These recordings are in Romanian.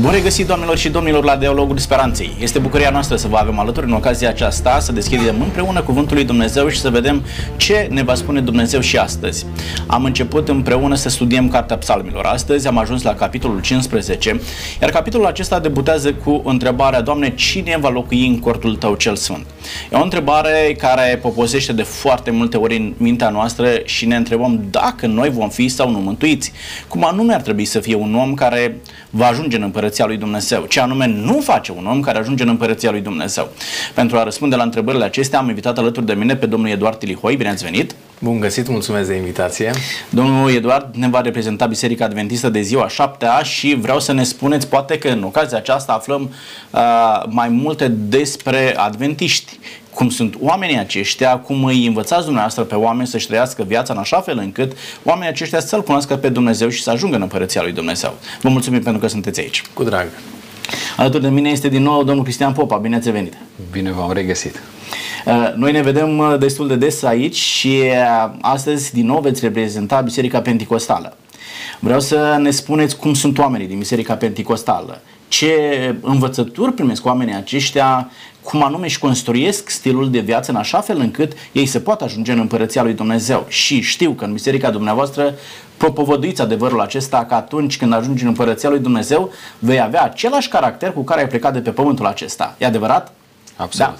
Bun regăsit, doamnelor și domnilor, la Dialogul Speranței. Este bucuria noastră să vă avem alături în ocazia aceasta, să deschidem împreună Cuvântul lui Dumnezeu și să vedem ce ne va spune Dumnezeu și astăzi. Am început împreună să studiem Cartea Psalmilor. Astăzi am ajuns la capitolul 15, iar capitolul acesta debutează cu întrebarea, Doamne, cine va locui în cortul Tău cel Sfânt? E o întrebare care poposește de foarte multe ori în mintea noastră și ne întrebăm dacă noi vom fi sau nu mântuiți. Cum anume ar trebui să fie un om care va ajunge în împărăția lui Dumnezeu? Ce anume nu face un om care ajunge în împărăția lui Dumnezeu? Pentru a răspunde la întrebările acestea am invitat alături de mine pe domnul Eduard Tilihoi. Bine ați venit! Bun găsit, mulțumesc de invitație. Domnul Eduard ne va reprezenta Biserica Adventistă de ziua 7 și vreau să ne spuneți, poate că în ocazia aceasta aflăm uh, mai multe despre adventiști cum sunt oamenii aceștia, cum îi învățați dumneavoastră pe oameni să-și trăiască viața în așa fel încât oamenii aceștia să-L cunoască pe Dumnezeu și să ajungă în Împărăția lui Dumnezeu. Vă mulțumim pentru că sunteți aici. Cu drag. Alături de mine este din nou domnul Cristian Popa. Bine ați venit! Bine v-am regăsit! Uh, noi ne vedem uh, destul de des aici și uh, astăzi din nou veți reprezenta Biserica Pentecostală. Vreau să ne spuneți cum sunt oamenii din Biserica Pentecostală, ce învățături primesc oamenii aceștia, cum anume își construiesc stilul de viață în așa fel încât ei să poată ajunge în împărăția lui Dumnezeu. Și știu că în biserica dumneavoastră propovăduiți adevărul acesta că atunci când ajungi în împărăția lui Dumnezeu vei avea același caracter cu care ai plecat de pe pământul acesta. E adevărat? Absolut. Da.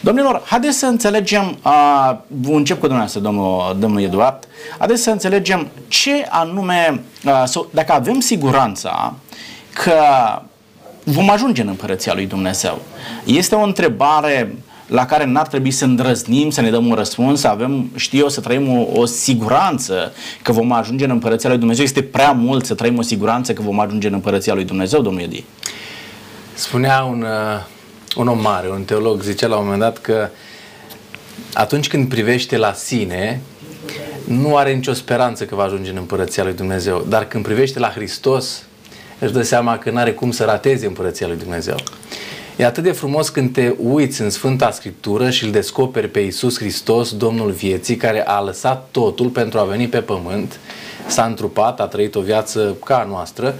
Domnilor, haideți să înțelegem, uh, încep cu dumneavoastră, domnul, domnul Eduard, haideți să înțelegem ce anume, uh, sau, dacă avem siguranța că vom ajunge în împărăția lui Dumnezeu. Este o întrebare la care n-ar trebui să îndrăznim, să ne dăm un răspuns, să avem, știu eu, să trăim o, o siguranță că vom ajunge în împărăția lui Dumnezeu. Este prea mult să trăim o siguranță că vom ajunge în împărăția lui Dumnezeu, domnul Edi. Spunea un, uh, un om mare, un teolog, zicea la un moment dat că atunci când privește la sine, nu are nicio speranță că va ajunge în împărăția lui Dumnezeu. Dar când privește la Hristos, își dă seama că nu are cum să rateze împărăția lui Dumnezeu. E atât de frumos când te uiți în Sfânta Scriptură și îl descoperi pe Iisus Hristos, Domnul vieții, care a lăsat totul pentru a veni pe pământ, s-a întrupat, a trăit o viață ca a noastră,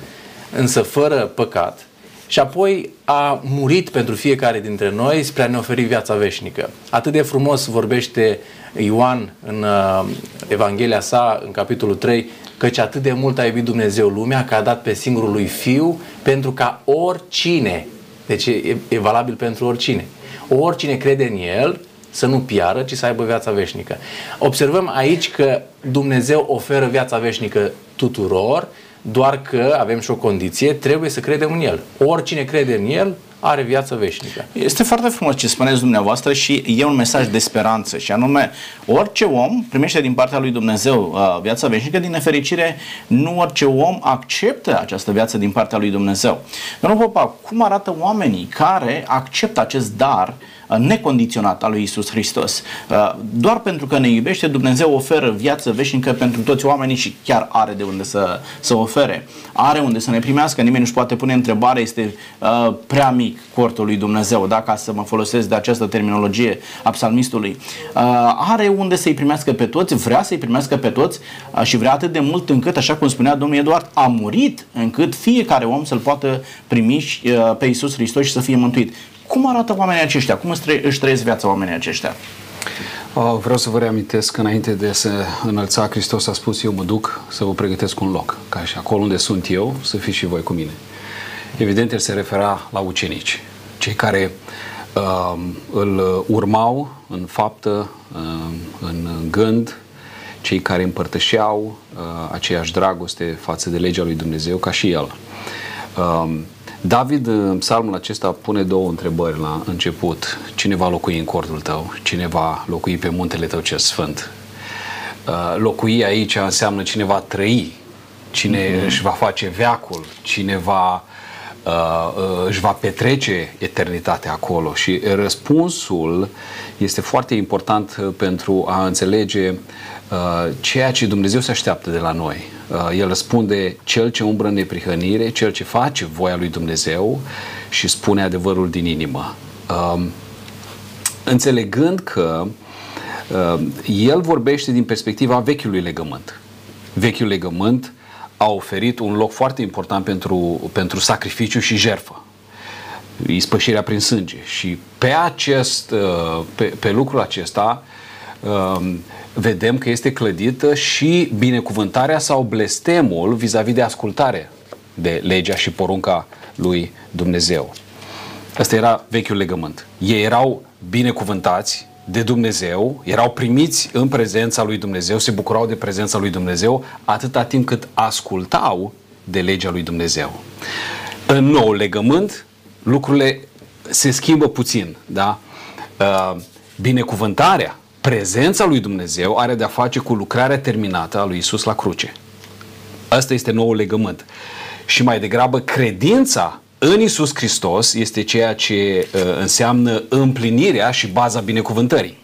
însă fără păcat, și apoi a murit pentru fiecare dintre noi spre a ne oferi viața veșnică. Atât de frumos vorbește Ioan în uh, Evanghelia sa, în capitolul 3, căci atât de mult a iubit Dumnezeu lumea că a dat pe singurul lui Fiu pentru ca oricine, deci e, e valabil pentru oricine, oricine crede în El să nu piară, ci să aibă viața veșnică. Observăm aici că Dumnezeu oferă viața veșnică tuturor, doar că avem și o condiție, trebuie să credem în El. Oricine crede în El are viață veșnică. Este foarte frumos ce spuneți dumneavoastră și e un mesaj de speranță și anume orice om primește din partea lui Dumnezeu uh, viața veșnică, din nefericire nu orice om acceptă această viață din partea lui Dumnezeu. Domnul Popa, cum arată oamenii care acceptă acest dar uh, necondiționat al lui Isus Hristos. Uh, doar pentru că ne iubește, Dumnezeu oferă viață veșnică pentru toți oamenii și chiar are de unde să, să ofere. Are unde să ne primească, nimeni nu-și poate pune întrebare, este uh, prea mic cortul lui Dumnezeu, da, ca să mă folosesc de această terminologie a psalmistului. Uh, are unde să-i primească pe toți, vrea să-i primească pe toți uh, și vrea atât de mult încât, așa cum spunea domnul Eduard, a murit încât fiecare om să-l poată primi uh, pe Isus Hristos și să fie mântuit. Cum arată oamenii aceștia? Cum își trăiesc viața oamenii aceștia? Vreau să vă reamintesc că înainte de să înălța Hristos a spus eu mă duc să vă pregătesc un loc, ca și acolo unde sunt eu să fiți și voi cu mine. Evident, el se refera la ucenici, cei care uh, îl urmau în faptă, uh, în gând, cei care împărtășeau uh, aceeași dragoste față de legea lui Dumnezeu ca și el. Uh, David, în psalmul acesta, pune două întrebări la început. Cine va locui în cortul tău? Cine va locui pe muntele tău cel sfânt? Uh, locui aici înseamnă cine va trăi, cine mm-hmm. își va face veacul, cine va, uh, uh, își va petrece eternitatea acolo. Și răspunsul este foarte important pentru a înțelege uh, ceea ce Dumnezeu se așteaptă de la noi. Uh, el răspunde cel ce umbră în neprihănire, cel ce face voia lui Dumnezeu și spune adevărul din inimă. Um, înțelegând că uh, el vorbește din perspectiva vechiului legământ. Vechiul legământ a oferit un loc foarte important pentru, pentru sacrificiu și jerfă ispășirea prin sânge. Și pe, acest, uh, pe, pe lucrul acesta um, vedem că este clădită și binecuvântarea sau blestemul vis-a-vis de ascultare de legea și porunca lui Dumnezeu. Asta era vechiul legământ. Ei erau binecuvântați de Dumnezeu, erau primiți în prezența lui Dumnezeu, se bucurau de prezența lui Dumnezeu atâta timp cât ascultau de legea lui Dumnezeu. În nou legământ, lucrurile se schimbă puțin, da? Uh, binecuvântarea, prezența lui Dumnezeu are de-a face cu lucrarea terminată a lui Isus la cruce. Asta este noul legământ. Și mai degrabă credința în Isus Hristos este ceea ce uh, înseamnă împlinirea și baza binecuvântării.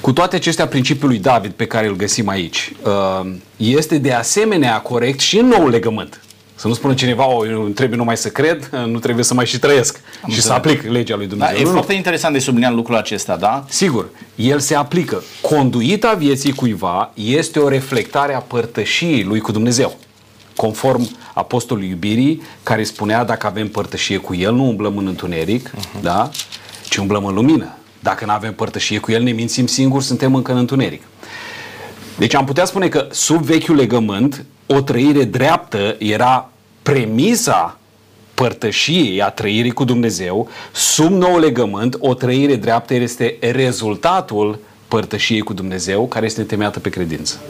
Cu toate acestea, principiul lui David pe care îl găsim aici uh, este de asemenea corect și în nou legământ. Să nu spună cineva, o, eu trebuie numai să cred, nu trebuie să mai și trăiesc Am și să aplic legea lui Dumnezeu. Da, e nu, foarte nu. interesant de subliniat lucrul acesta, da? Sigur, el se aplică. Conduita vieții cuiva este o reflectare a părtășiei lui cu Dumnezeu. Conform apostolului iubirii, care spunea dacă avem părtășie cu el, nu umblăm în întuneric, uh-huh. da? ci umblăm în lumină. Dacă nu avem părtășie cu el, ne mințim singuri, suntem încă în întuneric. Deci am putea spune că sub vechiul legământ, o trăire dreaptă era premisa părtășiei a trăirii cu Dumnezeu, sub nou legământ, o trăire dreaptă este rezultatul părtășiei cu Dumnezeu, care este întemeiată pe credință.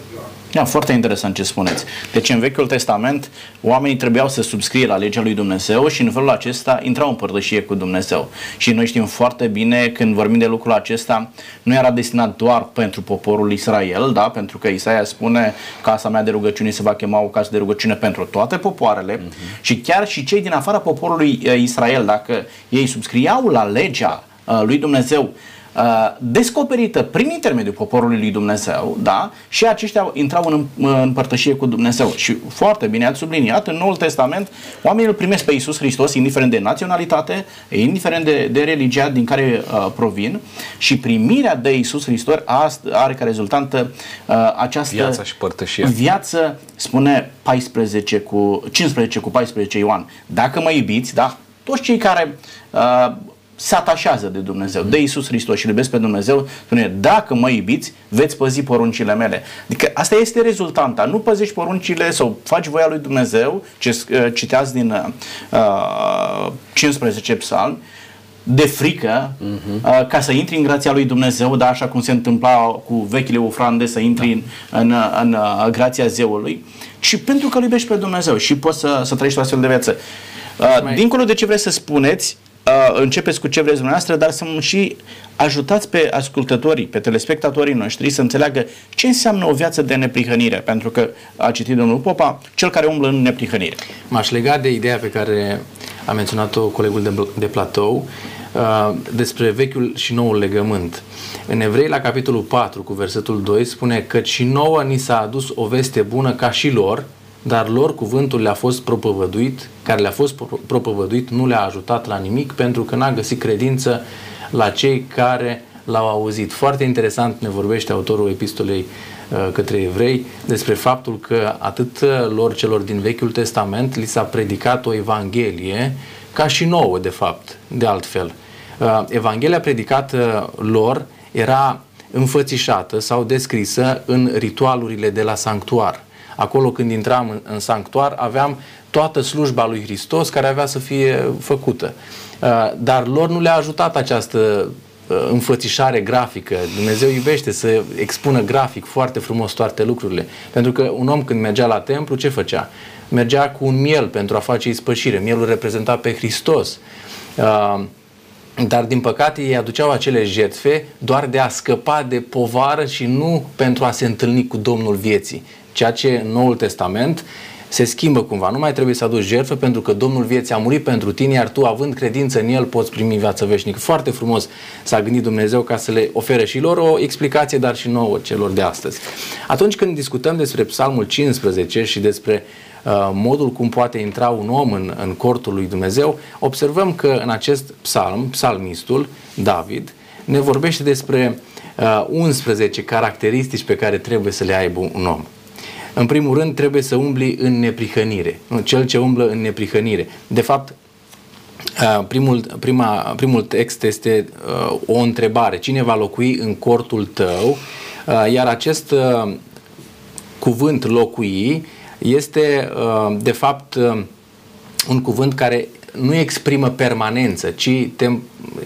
Da, foarte interesant ce spuneți. Deci în Vechiul Testament oamenii trebuiau să subscrie la legea lui Dumnezeu și în felul acesta intrau în părtășie cu Dumnezeu. Și noi știm foarte bine când vorbim de lucrul acesta, nu era destinat doar pentru poporul Israel, da? pentru că Isaia spune casa mea de rugăciune se va chema o casă de rugăciune pentru toate popoarele uh-huh. și chiar și cei din afara poporului uh, Israel, dacă ei subscriau la legea uh, lui Dumnezeu, Uh, descoperită prin intermediul poporului lui Dumnezeu, da? Și aceștia intrau în, în părtășie cu Dumnezeu. Și foarte bine ați subliniat, în Noul Testament, oamenii îl primesc pe Iisus Hristos, indiferent de naționalitate, indiferent de, de religia din care uh, provin, și primirea de Iisus Hristos are ca rezultantă uh, această viața și părtășia. Viață, spune 14 cu 15 cu 14 Ioan. Dacă mă iubiți, da? Toți cei care uh, se atașează de Dumnezeu, de Isus Hristos și îl iubesc pe Dumnezeu, spune, dacă mă iubiți, veți păzi poruncile mele. Adică asta este rezultanta. Nu păzești poruncile sau faci voia lui Dumnezeu, ce uh, citeați din uh, 15 psalmi, de frică uh-huh. uh, ca să intri în grația lui Dumnezeu, da, așa cum se întâmpla cu vechile ofrande, să intri da. în, în, în uh, grația zeului, și pentru că îl iubești pe Dumnezeu și poți să, să trăiești o astfel de viață. Uh, dincolo de ce vreți să spuneți, uh, începeți cu ce vreți dumneavoastră, dar să și ajutați pe ascultătorii, pe telespectatorii noștri să înțeleagă ce înseamnă o viață de neprihănire, pentru că a citit domnul Popa, cel care umblă în neprihănire. M-aș lega de ideea pe care a menționat-o colegul de, de platou, uh, despre vechiul și noul legământ. În Evrei, la capitolul 4, cu versetul 2, spune că și nouă ni s-a adus o veste bună ca și lor, dar lor cuvântul le-a fost propovăduit, care le-a fost propovăduit nu le-a ajutat la nimic pentru că n-a găsit credință la cei care l-au auzit. Foarte interesant ne vorbește autorul epistolei uh, către evrei despre faptul că atât lor celor din Vechiul Testament li s-a predicat o evanghelie ca și nouă de fapt, de altfel. Uh, evanghelia predicată lor era înfățișată sau descrisă în ritualurile de la sanctuar. Acolo când intram în, în sanctuar aveam toată slujba lui Hristos care avea să fie făcută. Uh, dar lor nu le-a ajutat această uh, înfățișare grafică. Dumnezeu iubește să expună grafic foarte frumos toate lucrurile. Pentru că un om când mergea la templu, ce făcea? Mergea cu un miel pentru a face ispășire. Mielul reprezenta pe Hristos. Uh, dar din păcate ei aduceau acele jertfe doar de a scăpa de povară și nu pentru a se întâlni cu Domnul vieții. Ceea ce în Noul Testament se schimbă cumva. Nu mai trebuie să aduci jertfă pentru că Domnul vieții a murit pentru tine, iar tu, având credință în El, poți primi viață veșnică. Foarte frumos s-a gândit Dumnezeu ca să le ofere și lor o explicație, dar și nouă celor de astăzi. Atunci când discutăm despre Psalmul 15 și despre uh, modul cum poate intra un om în, în cortul lui Dumnezeu, observăm că în acest psalm, psalmistul David, ne vorbește despre uh, 11 caracteristici pe care trebuie să le aibă un om. În primul rând trebuie să umbli în neprihănire. Cel ce umblă în neprihănire. De fapt, primul, prima, primul text este o întrebare. Cine va locui în cortul tău? Iar acest cuvânt locui este de fapt un cuvânt care nu exprimă permanență, ci, tem,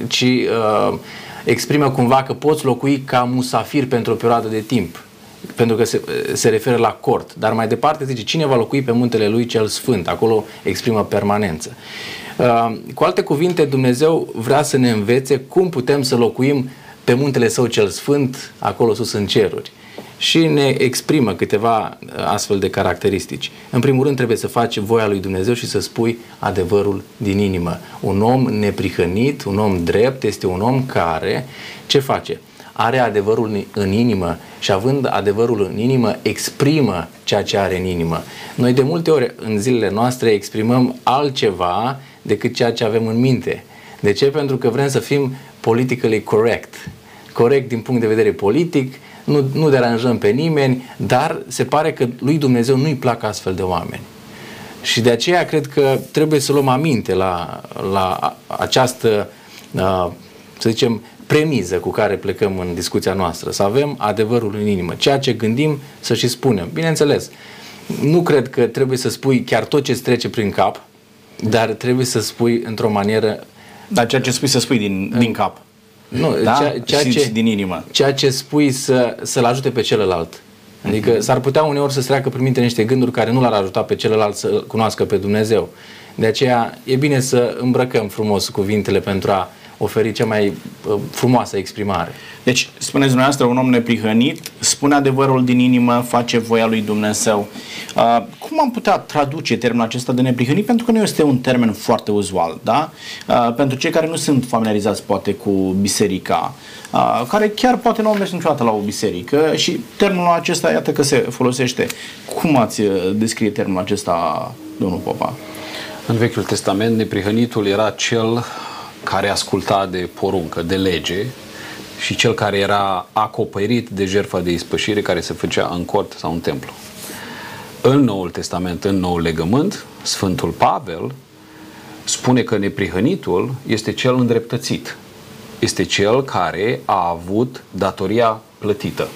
ci uh, exprimă cumva că poți locui ca musafir pentru o perioadă de timp pentru că se, se referă la cort. Dar mai departe zice, cine va locui pe muntele lui cel sfânt? Acolo exprimă permanență. Uh, cu alte cuvinte, Dumnezeu vrea să ne învețe cum putem să locuim pe muntele său cel sfânt, acolo sus în ceruri și ne exprimă câteva uh, astfel de caracteristici. În primul rând trebuie să faci voia lui Dumnezeu și să spui adevărul din inimă. Un om neprihănit, un om drept, este un om care ce face? Are adevărul în inimă și având adevărul în inimă, exprimă ceea ce are în inimă. Noi de multe ori în zilele noastre exprimăm altceva decât ceea ce avem în minte. De ce? Pentru că vrem să fim politically correct. Corect din punct de vedere politic, nu, nu deranjăm pe nimeni, dar se pare că lui Dumnezeu nu-i plac astfel de oameni. Și de aceea cred că trebuie să luăm aminte la, la această, să zicem, premiză cu care plecăm în discuția noastră, să avem adevărul în inimă. Ceea ce gândim să și spunem. Bineînțeles, nu cred că trebuie să spui chiar tot ce îți trece prin cap, dar trebuie să spui într-o manieră... Dar ceea ce spui să spui din, din cap. Nu, da? ceea, ceea ce, din inimă. Ceea ce spui să, să-l ajute pe celălalt. Adică mm-hmm. s-ar putea uneori să-ți treacă prin minte niște gânduri care nu l-ar ajuta pe celălalt să cunoască pe Dumnezeu. De aceea e bine să îmbrăcăm frumos cuvintele pentru a oferi cea mai uh, frumoasă exprimare. Deci, spuneți dumneavoastră, un om neprihănit spune adevărul din inimă, face voia lui Dumnezeu. Uh, cum am putea traduce termenul acesta de neprihănit? Pentru că nu este un termen foarte uzual, da? Uh, pentru cei care nu sunt familiarizați poate cu biserica, uh, care chiar poate nu au mers niciodată la o biserică și termenul acesta, iată că se folosește. Cum ați uh, descrie termenul acesta, domnul Popa? În Vechiul Testament, neprihănitul era cel care asculta de poruncă, de lege, și cel care era acoperit de jertfa de ispășire care se făcea în cort sau în templu. În Noul Testament, în Noul Legământ, Sfântul Pavel spune că neprihănitul este cel îndreptățit. Este cel care a avut datoria plătită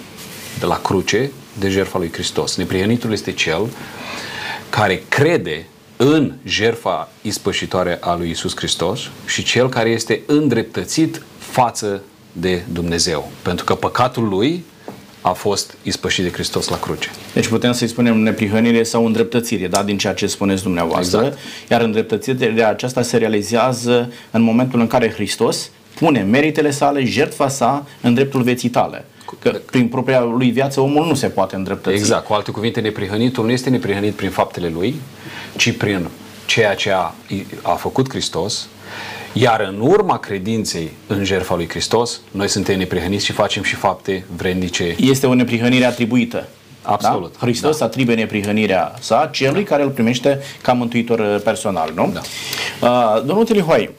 de la cruce de jertfa lui Hristos. Neprihănitul este cel care crede în jertfa ispășitoare a lui Isus Hristos și cel care este îndreptățit față de Dumnezeu. Pentru că păcatul lui a fost ispășit de Hristos la cruce. Deci putem să-i spunem neprihănire sau îndreptățire, da, din ceea ce spuneți dumneavoastră. Exact. Iar îndreptățirea aceasta se realizează în momentul în care Hristos pune meritele sale, jertfa sa în dreptul vieții tale. Că prin propria lui viață omul nu se poate îndreptăți. Exact. Cu alte cuvinte, neprihănitul nu este neprihănit prin faptele lui, ci prin ceea ce a, a făcut Hristos, iar în urma credinței în jertfa lui Hristos, noi suntem neprihăniți și facem și fapte vrednice. Este o neprihănire atribuită. Absolut. Da? Hristos da. atribuie neprihănirea sa celui da. care îl primește ca mântuitor uh, personal, nu? Da. Uh, domnul Tilihoi,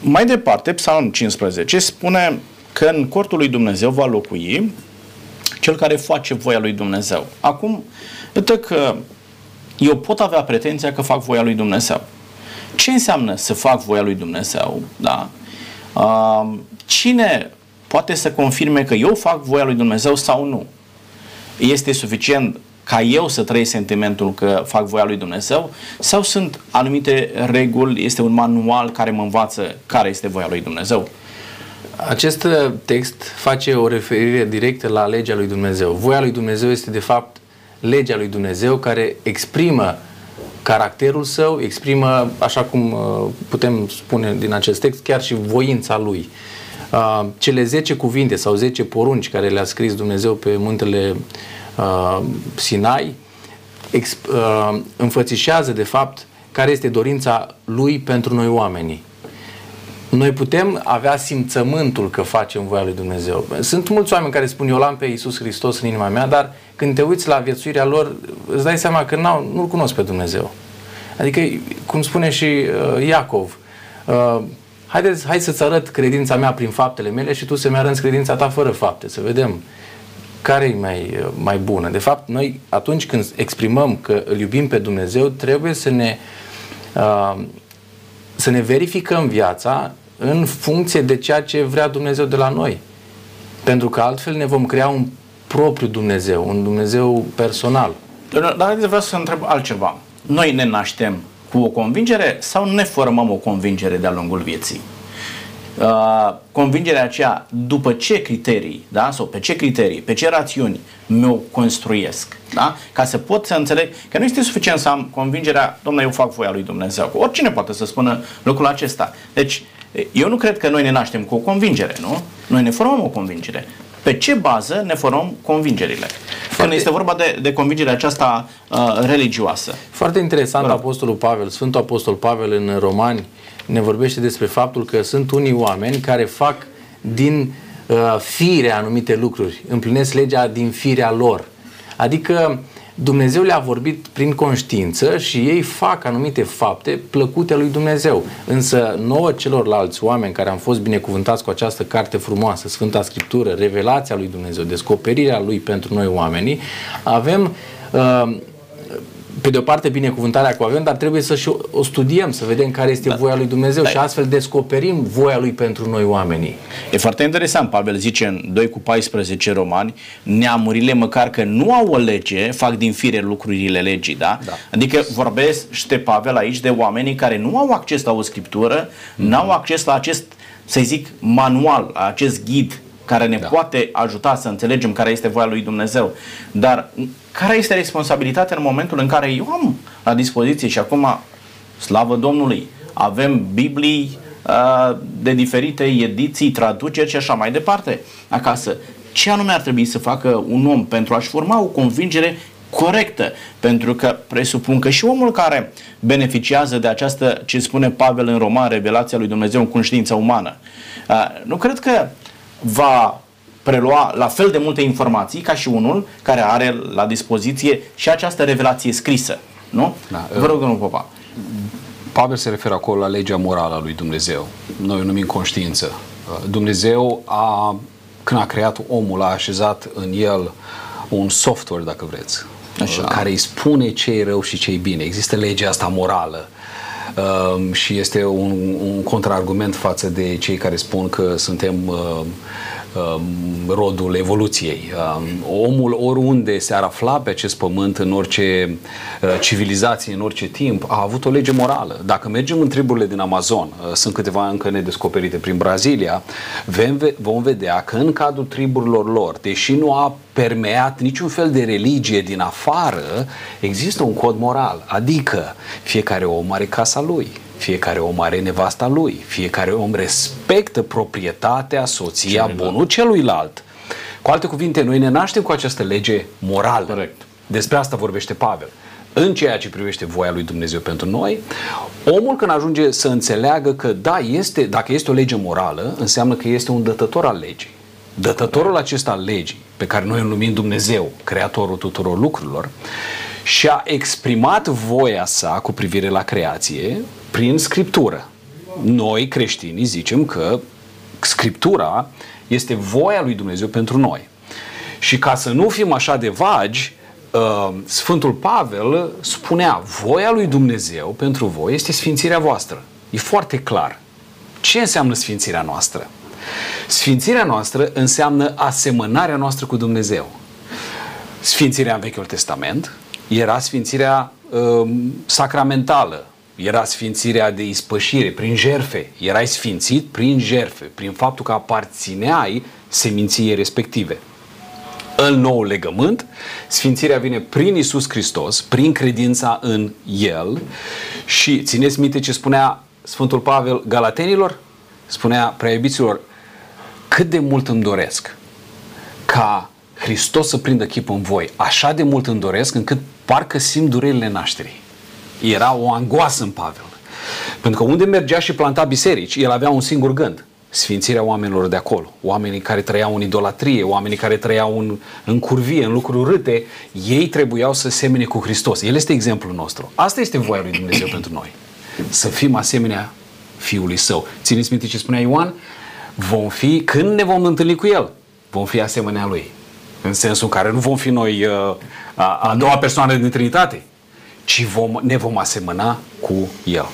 mai departe, Psalm 15 spune că în cortul lui Dumnezeu va locui cel care face voia lui Dumnezeu. Acum, uite că eu pot avea pretenția că fac voia lui Dumnezeu. Ce înseamnă să fac voia lui Dumnezeu? Da? Uh, cine poate să confirme că eu fac voia lui Dumnezeu sau nu? Este suficient ca eu să trăiesc sentimentul că fac voia lui Dumnezeu sau sunt anumite reguli, este un manual care mă învață care este voia lui Dumnezeu? Acest text face o referire directă la legea lui Dumnezeu. Voia lui Dumnezeu este de fapt legea lui Dumnezeu care exprimă caracterul său, exprimă, așa cum uh, putem spune din acest text, chiar și voința lui. Uh, cele 10 cuvinte sau 10 porunci care le-a scris Dumnezeu pe muntele uh, Sinai înfățișează, de fapt, care este dorința lui pentru noi oamenii. Noi putem avea simțământul că facem voia lui Dumnezeu. Sunt mulți oameni care spun, eu l-am pe Iisus Hristos în inima mea, dar când te uiți la viețuirea lor, îți dai seama că n-au, nu-L cunosc pe Dumnezeu. Adică, cum spune și uh, Iacov, uh, haideți, hai să-ți arăt credința mea prin faptele mele și tu să-mi arăți credința ta fără fapte, să vedem care e mai, mai bună? De fapt, noi atunci când exprimăm că îl iubim pe Dumnezeu, trebuie să ne, uh, să ne verificăm viața în funcție de ceea ce vrea Dumnezeu de la noi. Pentru că altfel ne vom crea un propriu Dumnezeu, un Dumnezeu personal. Dar vreau să întreb altceva. Noi ne naștem cu o convingere sau ne formăm o convingere de-a lungul vieții? Uh, convingerea aceea, după ce criterii, da? sau pe ce criterii, pe ce rațiuni mi-o construiesc, da? ca să pot să înțeleg că nu este suficient să am convingerea, domnule, eu fac voia lui Dumnezeu. Oricine poate să spună lucrul acesta. Deci, eu nu cred că noi ne naștem cu o convingere, nu? Noi ne formăm o convingere. Pe ce bază ne formăm convingerile? Foarte... Când este vorba de, de convingerea aceasta uh, religioasă. Foarte interesant, Bă. Apostolul Pavel, Sfântul Apostol Pavel în Romani ne vorbește despre faptul că sunt unii oameni care fac din uh, fire anumite lucruri, împlinesc legea din firea lor. Adică Dumnezeu le-a vorbit prin conștiință și ei fac anumite fapte plăcute lui Dumnezeu. Însă nouă celorlalți oameni care am fost binecuvântați cu această carte frumoasă, Sfânta Scriptură, revelația lui Dumnezeu, descoperirea lui pentru noi oamenii, avem uh, pe de o parte binecuvântarea cu avem, dar trebuie să și o studiem, să vedem care este da. voia lui Dumnezeu da. și astfel descoperim voia lui pentru noi oamenii. E foarte interesant, Pavel zice în 2 cu 14 romani, neamurile măcar că nu au o lege, fac din fire lucrurile legii, da? da. Adică vorbește Pavel aici de oamenii care nu au acces la o scriptură, mm. n-au acces la acest, să zic, manual, acest ghid care ne da. poate ajuta să înțelegem care este voia lui Dumnezeu. Dar care este responsabilitatea în momentul în care eu am la dispoziție și acum, slavă Domnului, avem Biblii uh, de diferite ediții, traduceri și așa mai departe acasă. Ce anume ar trebui să facă un om pentru a-și forma o convingere corectă, pentru că presupun că și omul care beneficiază de această, ce spune Pavel în roman, revelația lui Dumnezeu în conștiința umană, uh, nu cred că va prelua la fel de multe informații ca și unul care are la dispoziție și această revelație scrisă. Nu? Da, Vă rog, domnul Popa. Pavel se referă acolo la legea morală a lui Dumnezeu. Noi o numim conștiință. Dumnezeu a, când a creat omul, a așezat în el un software, dacă vreți, Așa. care îi spune ce e rău și ce e bine. Există legea asta morală. Uh, și este un, un contraargument față de cei care spun că suntem uh, Um, rodul evoluției. Um, omul oriunde se afla pe acest pământ, în orice uh, civilizație, în orice timp, a avut o lege morală. Dacă mergem în triburile din Amazon, uh, sunt câteva încă nedescoperite prin Brazilia, vom vedea că în cadrul triburilor lor, deși nu a permeat niciun fel de religie din afară, există un cod moral. Adică fiecare om are casa lui, fiecare om are nevasta lui, fiecare om respectă proprietatea, soția, Celălalt. bunul celuilalt. Cu alte cuvinte, noi ne naștem cu această lege morală. Corect. Despre asta vorbește Pavel. În ceea ce privește voia lui Dumnezeu pentru noi, omul când ajunge să înțeleagă că da, este, dacă este o lege morală, înseamnă că este un dătător al legii. Dătătorul acesta al legii, pe care noi îl numim Dumnezeu, creatorul tuturor lucrurilor, și-a exprimat voia sa cu privire la creație prin scriptură. Noi, creștinii, zicem că scriptura este voia lui Dumnezeu pentru noi. Și ca să nu fim așa de vagi, uh, Sfântul Pavel spunea, voia lui Dumnezeu pentru voi este sfințirea voastră. E foarte clar. Ce înseamnă sfințirea noastră? Sfințirea noastră înseamnă asemănarea noastră cu Dumnezeu. Sfințirea în Vechiul Testament era sfințirea uh, sacramentală, era sfințirea de ispășire prin jerfe. Erai sfințit prin jerfe, prin faptul că aparțineai seminției respective. În nou legământ, sfințirea vine prin Isus Hristos, prin credința în El și țineți minte ce spunea Sfântul Pavel Galatenilor? Spunea preiubiților, cât de mult îmi doresc ca Hristos să prindă chip în voi. Așa de mult îmi doresc încât parcă simt durerile nașterii. Era o angoasă în Pavel. Pentru că unde mergea și planta biserici, el avea un singur gând. Sfințirea oamenilor de acolo. Oamenii care trăiau în idolatrie, oamenii care trăiau în, în curvie, în lucruri râte, ei trebuiau să semene cu Hristos. El este exemplul nostru. Asta este voia lui Dumnezeu pentru noi. Să fim asemenea Fiului Său. Țineți minte ce spunea Ioan? Vom fi, când ne vom întâlni cu El, vom fi asemenea Lui. în sensul în care nu vom fi noi uh, a, a doua persoană din Trinitate, ci vom, ne vom asemăna cu El.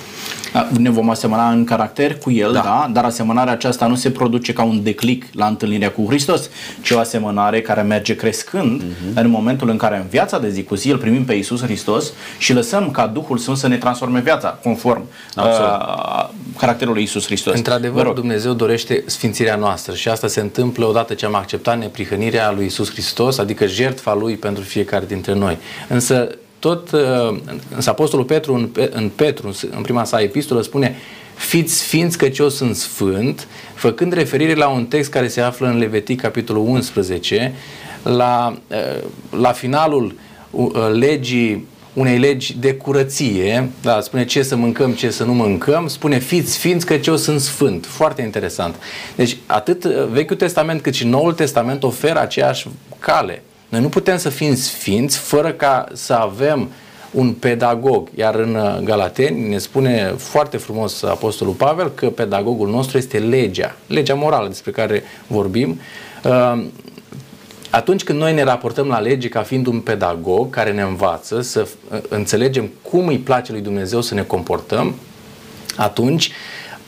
Ne vom asemăna în caracter cu El, da. da, dar asemănarea aceasta nu se produce ca un declic la întâlnirea cu Hristos, ci o asemănare care merge crescând uh-huh. în momentul în care în viața de zi cu zi îl primim pe Isus Hristos și lăsăm ca Duhul Sfânt să ne transforme viața conform uh, caracterului Isus Hristos. Într-adevăr, Dumnezeu dorește sfințirea noastră și asta se întâmplă odată ce am acceptat neprihănirea lui Isus Hristos, adică jertfa lui pentru fiecare dintre noi. Însă tot uh, însă Apostolul Petru în, în Petru, în prima sa epistolă, spune fiți sfinți căci eu sunt sfânt, făcând referire la un text care se află în Levitic, capitolul 11, la, uh, la finalul uh, legii unei legi de curăție, da, spune ce să mâncăm, ce să nu mâncăm, spune fiți sfinți că eu sunt sfânt. Foarte interesant. Deci atât Vechiul Testament cât și Noul Testament oferă aceeași cale. Noi nu putem să fim sfinți fără ca să avem un pedagog. Iar în uh, Galateni ne spune foarte frumos Apostolul Pavel că pedagogul nostru este legea, legea morală despre care vorbim. Uh, atunci când noi ne raportăm la lege ca fiind un pedagog care ne învață să uh, înțelegem cum îi place lui Dumnezeu să ne comportăm, atunci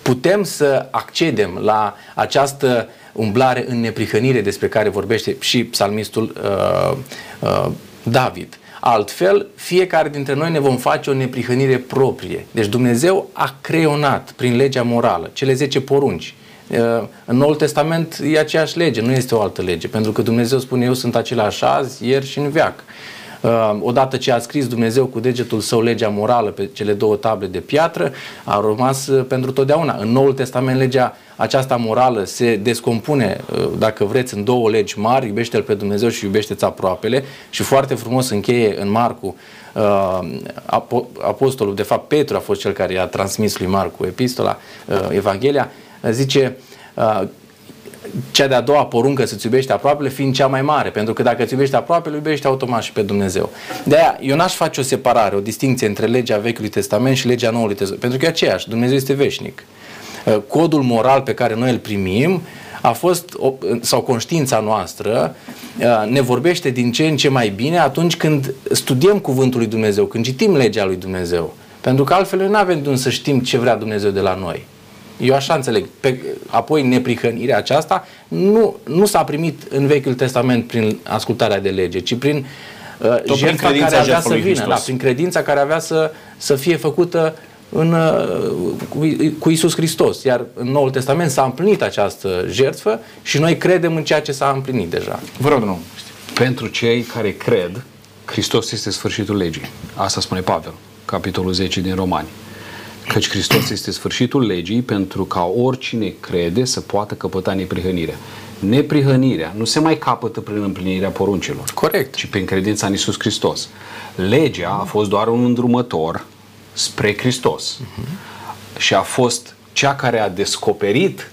putem să accedem la această umblare în neprihănire despre care vorbește și psalmistul uh, uh, David. Altfel, fiecare dintre noi ne vom face o neprihănire proprie. Deci Dumnezeu a creionat prin legea morală cele 10 porunci. Uh, în Noul Testament e aceeași lege, nu este o altă lege, pentru că Dumnezeu spune eu sunt același azi, ieri și în veac. Uh, odată ce a scris Dumnezeu cu degetul său legea morală pe cele două table de piatră, a rămas uh, pentru totdeauna. În Noul Testament legea aceasta morală se descompune, uh, dacă vreți, în două legi mari, iubește-L pe Dumnezeu și iubește-ți aproapele și foarte frumos încheie în Marcu apostolul, de fapt Petru a fost cel care i-a transmis lui Marcu epistola, Evanghelia, zice cea de-a doua poruncă să-ți iubești aproapele fiind cea mai mare, pentru că dacă îți iubești aproape, îl iubești automat și pe Dumnezeu. De aia, eu n-aș face o separare, o distinție între legea Vechiului Testament și legea Noului Testament, pentru că e aceeași, Dumnezeu este veșnic. Uh, codul moral pe care noi îl primim a fost, sau conștiința noastră, uh, ne vorbește din ce în ce mai bine atunci când studiem Cuvântul lui Dumnezeu, când citim legea lui Dumnezeu. Pentru că altfel noi nu avem de unde să știm ce vrea Dumnezeu de la noi. Eu așa înțeleg. Pe, apoi, neprihănirea aceasta nu, nu s-a primit în Vechiul Testament prin ascultarea de lege, ci prin uh, jertfa care avea să vină, da, prin credința care avea să, să fie făcută în, uh, cu, cu Isus Hristos. Iar în Noul Testament s-a împlinit această jertfă și noi credem în ceea ce s-a împlinit deja. Vă rog, nu. Pentru cei care cred, Hristos este sfârșitul legii. Asta spune Pavel, capitolul 10 din Romani căci Hristos este sfârșitul legii pentru ca oricine crede să poată căpăta neprihănirea. Neprihănirea nu se mai capătă prin împlinirea poruncilor. Corect. Ci prin credința în Isus Hristos. Legea a fost doar un îndrumător spre Hristos. Uh-huh. Și a fost cea care a descoperit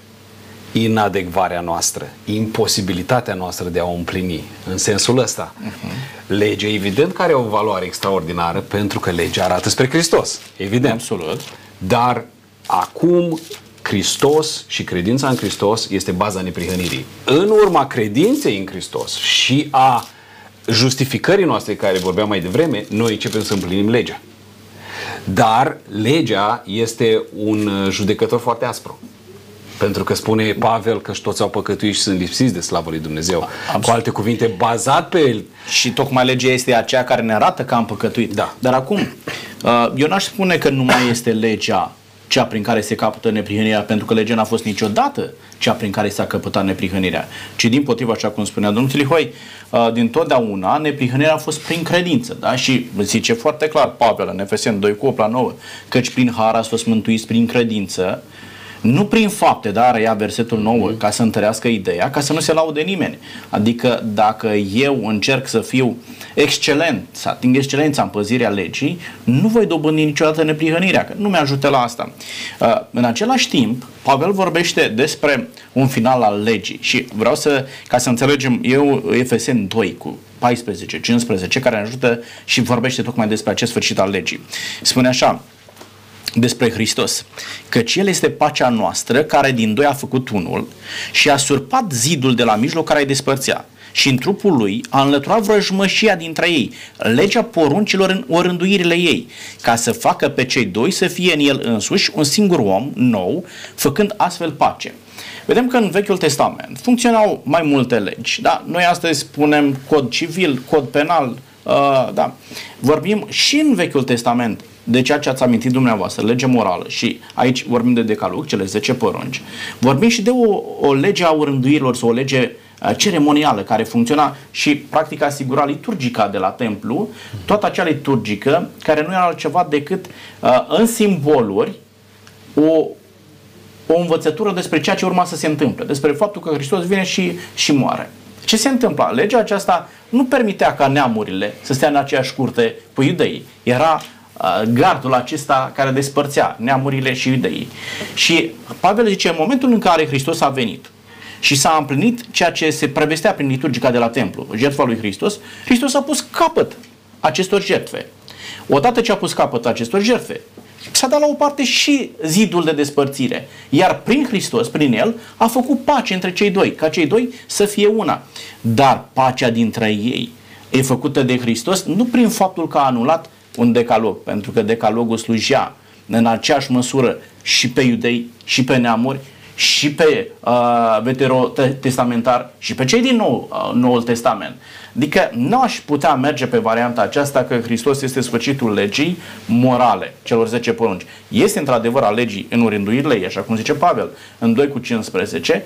inadecvarea noastră, imposibilitatea noastră de a o împlini. În sensul ăsta. Uh-huh. Legea, evident, că are o valoare extraordinară pentru că legea arată spre Hristos. Evident. Absolut. Dar acum Hristos și credința în Hristos este baza neprihănirii. În urma credinței în Hristos și a justificării noastre care vorbeam mai devreme, noi începem să împlinim legea. Dar legea este un judecător foarte aspru. Pentru că spune Pavel că toți au păcătuit și sunt lipsiți de slavă lui Dumnezeu. Absolut. Cu alte cuvinte, bazat pe el. Și tocmai legea este aceea care ne arată că am păcătuit. Da. Dar acum, uh, eu n-aș spune că nu mai este legea cea prin care se capătă neprihănirea, pentru că legea n-a fost niciodată cea prin care s-a căpătat neprihănirea, ci din potriva, așa cum spunea domnul Tilihoi, uh, din totdeauna neprihănirea a fost prin credință, da? Și zice foarte clar Pavel în Efeseni 2 cu 8 la 9, căci prin har ați fost mântuiți prin credință, nu prin fapte, dar ia versetul nou mm. ca să întărească ideea, ca să nu se laude nimeni. Adică dacă eu încerc să fiu excelent, să ating excelența în păzirea legii, nu voi dobândi niciodată neprihănirea, că nu mi-ajută la asta. Uh, în același timp, Pavel vorbește despre un final al legii și vreau să, ca să înțelegem, eu Efeseni 2 cu 14, 15, care ne ajută și vorbește tocmai despre acest sfârșit al legii. Spune așa, despre Hristos. Căci El este pacea noastră, care din doi a făcut unul și a surpat zidul de la mijloc care îi despărțea și în trupul lui a înlăturat vrăjmășia dintre ei, legea poruncilor în orânduirile ei, ca să facă pe cei doi să fie în el însuși un singur om nou, făcând astfel pace. Vedem că în Vechiul Testament funcționau mai multe legi. Da? Noi astăzi spunem cod civil, cod penal, uh, da. Vorbim și în Vechiul Testament de ceea ce ați amintit dumneavoastră, lege morală și aici vorbim de decalog, cele 10 porunci, vorbim și de o, o lege a urânduirilor sau o lege uh, ceremonială care funcționa și practic asigura liturgica de la templu, toată acea liturgică care nu era altceva decât uh, în simboluri o, o învățătură despre ceea ce urma să se întâmple, despre faptul că Hristos vine și, și moare. Ce se întâmpla? Legea aceasta nu permitea ca neamurile să stea în aceeași curte cu iudeii. Era uh, gardul acesta care despărțea neamurile și iudeii. Și Pavel zice, în momentul în care Hristos a venit și s-a împlinit ceea ce se prevestea prin liturgica de la templu, jertfa lui Hristos, Hristos a pus capăt acestor jertfe. Odată ce a pus capăt acestor jertfe, s-a dat la o parte și zidul de despărțire. Iar prin Hristos, prin El, a făcut pace între cei doi, ca cei doi să fie una. Dar pacea dintre ei e făcută de Hristos nu prin faptul că a anulat un decalog, pentru că decalogul slujea în aceeași măsură și pe iudei și pe neamuri și pe uh, veterotestamentar și pe cei din nou, uh, Noul Testament. Adică nu aș putea merge pe varianta aceasta că Hristos este sfârșitul legii morale, celor 10 porunci. Este într-adevăr a legii în urinduirile ei, așa cum zice Pavel, în 2 cu 15,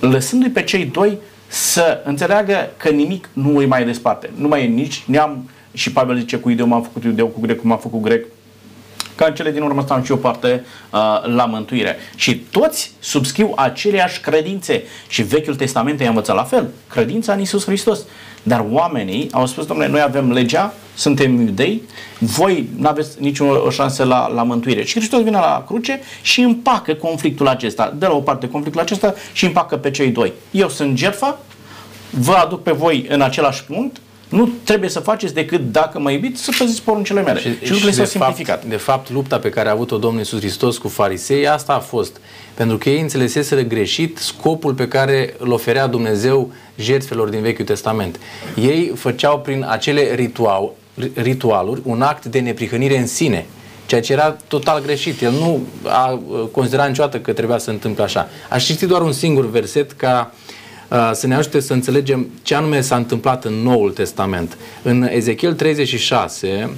lăsându-i pe cei doi să înțeleagă că nimic nu îi mai desparte. Nu mai e nici neam, și Pavel zice cu ideu m-am făcut iudeu, cu grec m-am făcut grec, ca în cele din urmă stau și o parte uh, la mântuire. Și toți subscriu aceleași credințe. Și Vechiul Testament i-a învățat la fel. Credința în Isus Hristos. Dar oamenii au spus, domnule, noi avem legea, suntem iudei, voi nu aveți nicio șansă la, la mântuire. Și Hristos vine la cruce și împacă conflictul acesta, de la o parte conflictul acesta și împacă pe cei doi. Eu sunt jertfa, vă aduc pe voi în același punct, nu trebuie să faceți decât dacă mă iubiți să păziți poruncile mele. Și, și lucrurile s-au simplificat. Fapt, de fapt, lupta pe care a avut-o Domnul Iisus Hristos cu farisei, asta a fost. Pentru că ei înțeleseseră greșit scopul pe care îl oferea Dumnezeu jertfelor din Vechiul Testament. Ei făceau prin acele ritual, ritualuri un act de neprihănire în sine, ceea ce era total greșit. El nu a uh, considerat niciodată că trebuia să întâmple așa. Aș citi doar un singur verset ca uh, să ne ajute să înțelegem ce anume s-a întâmplat în Noul Testament. În Ezechiel 36,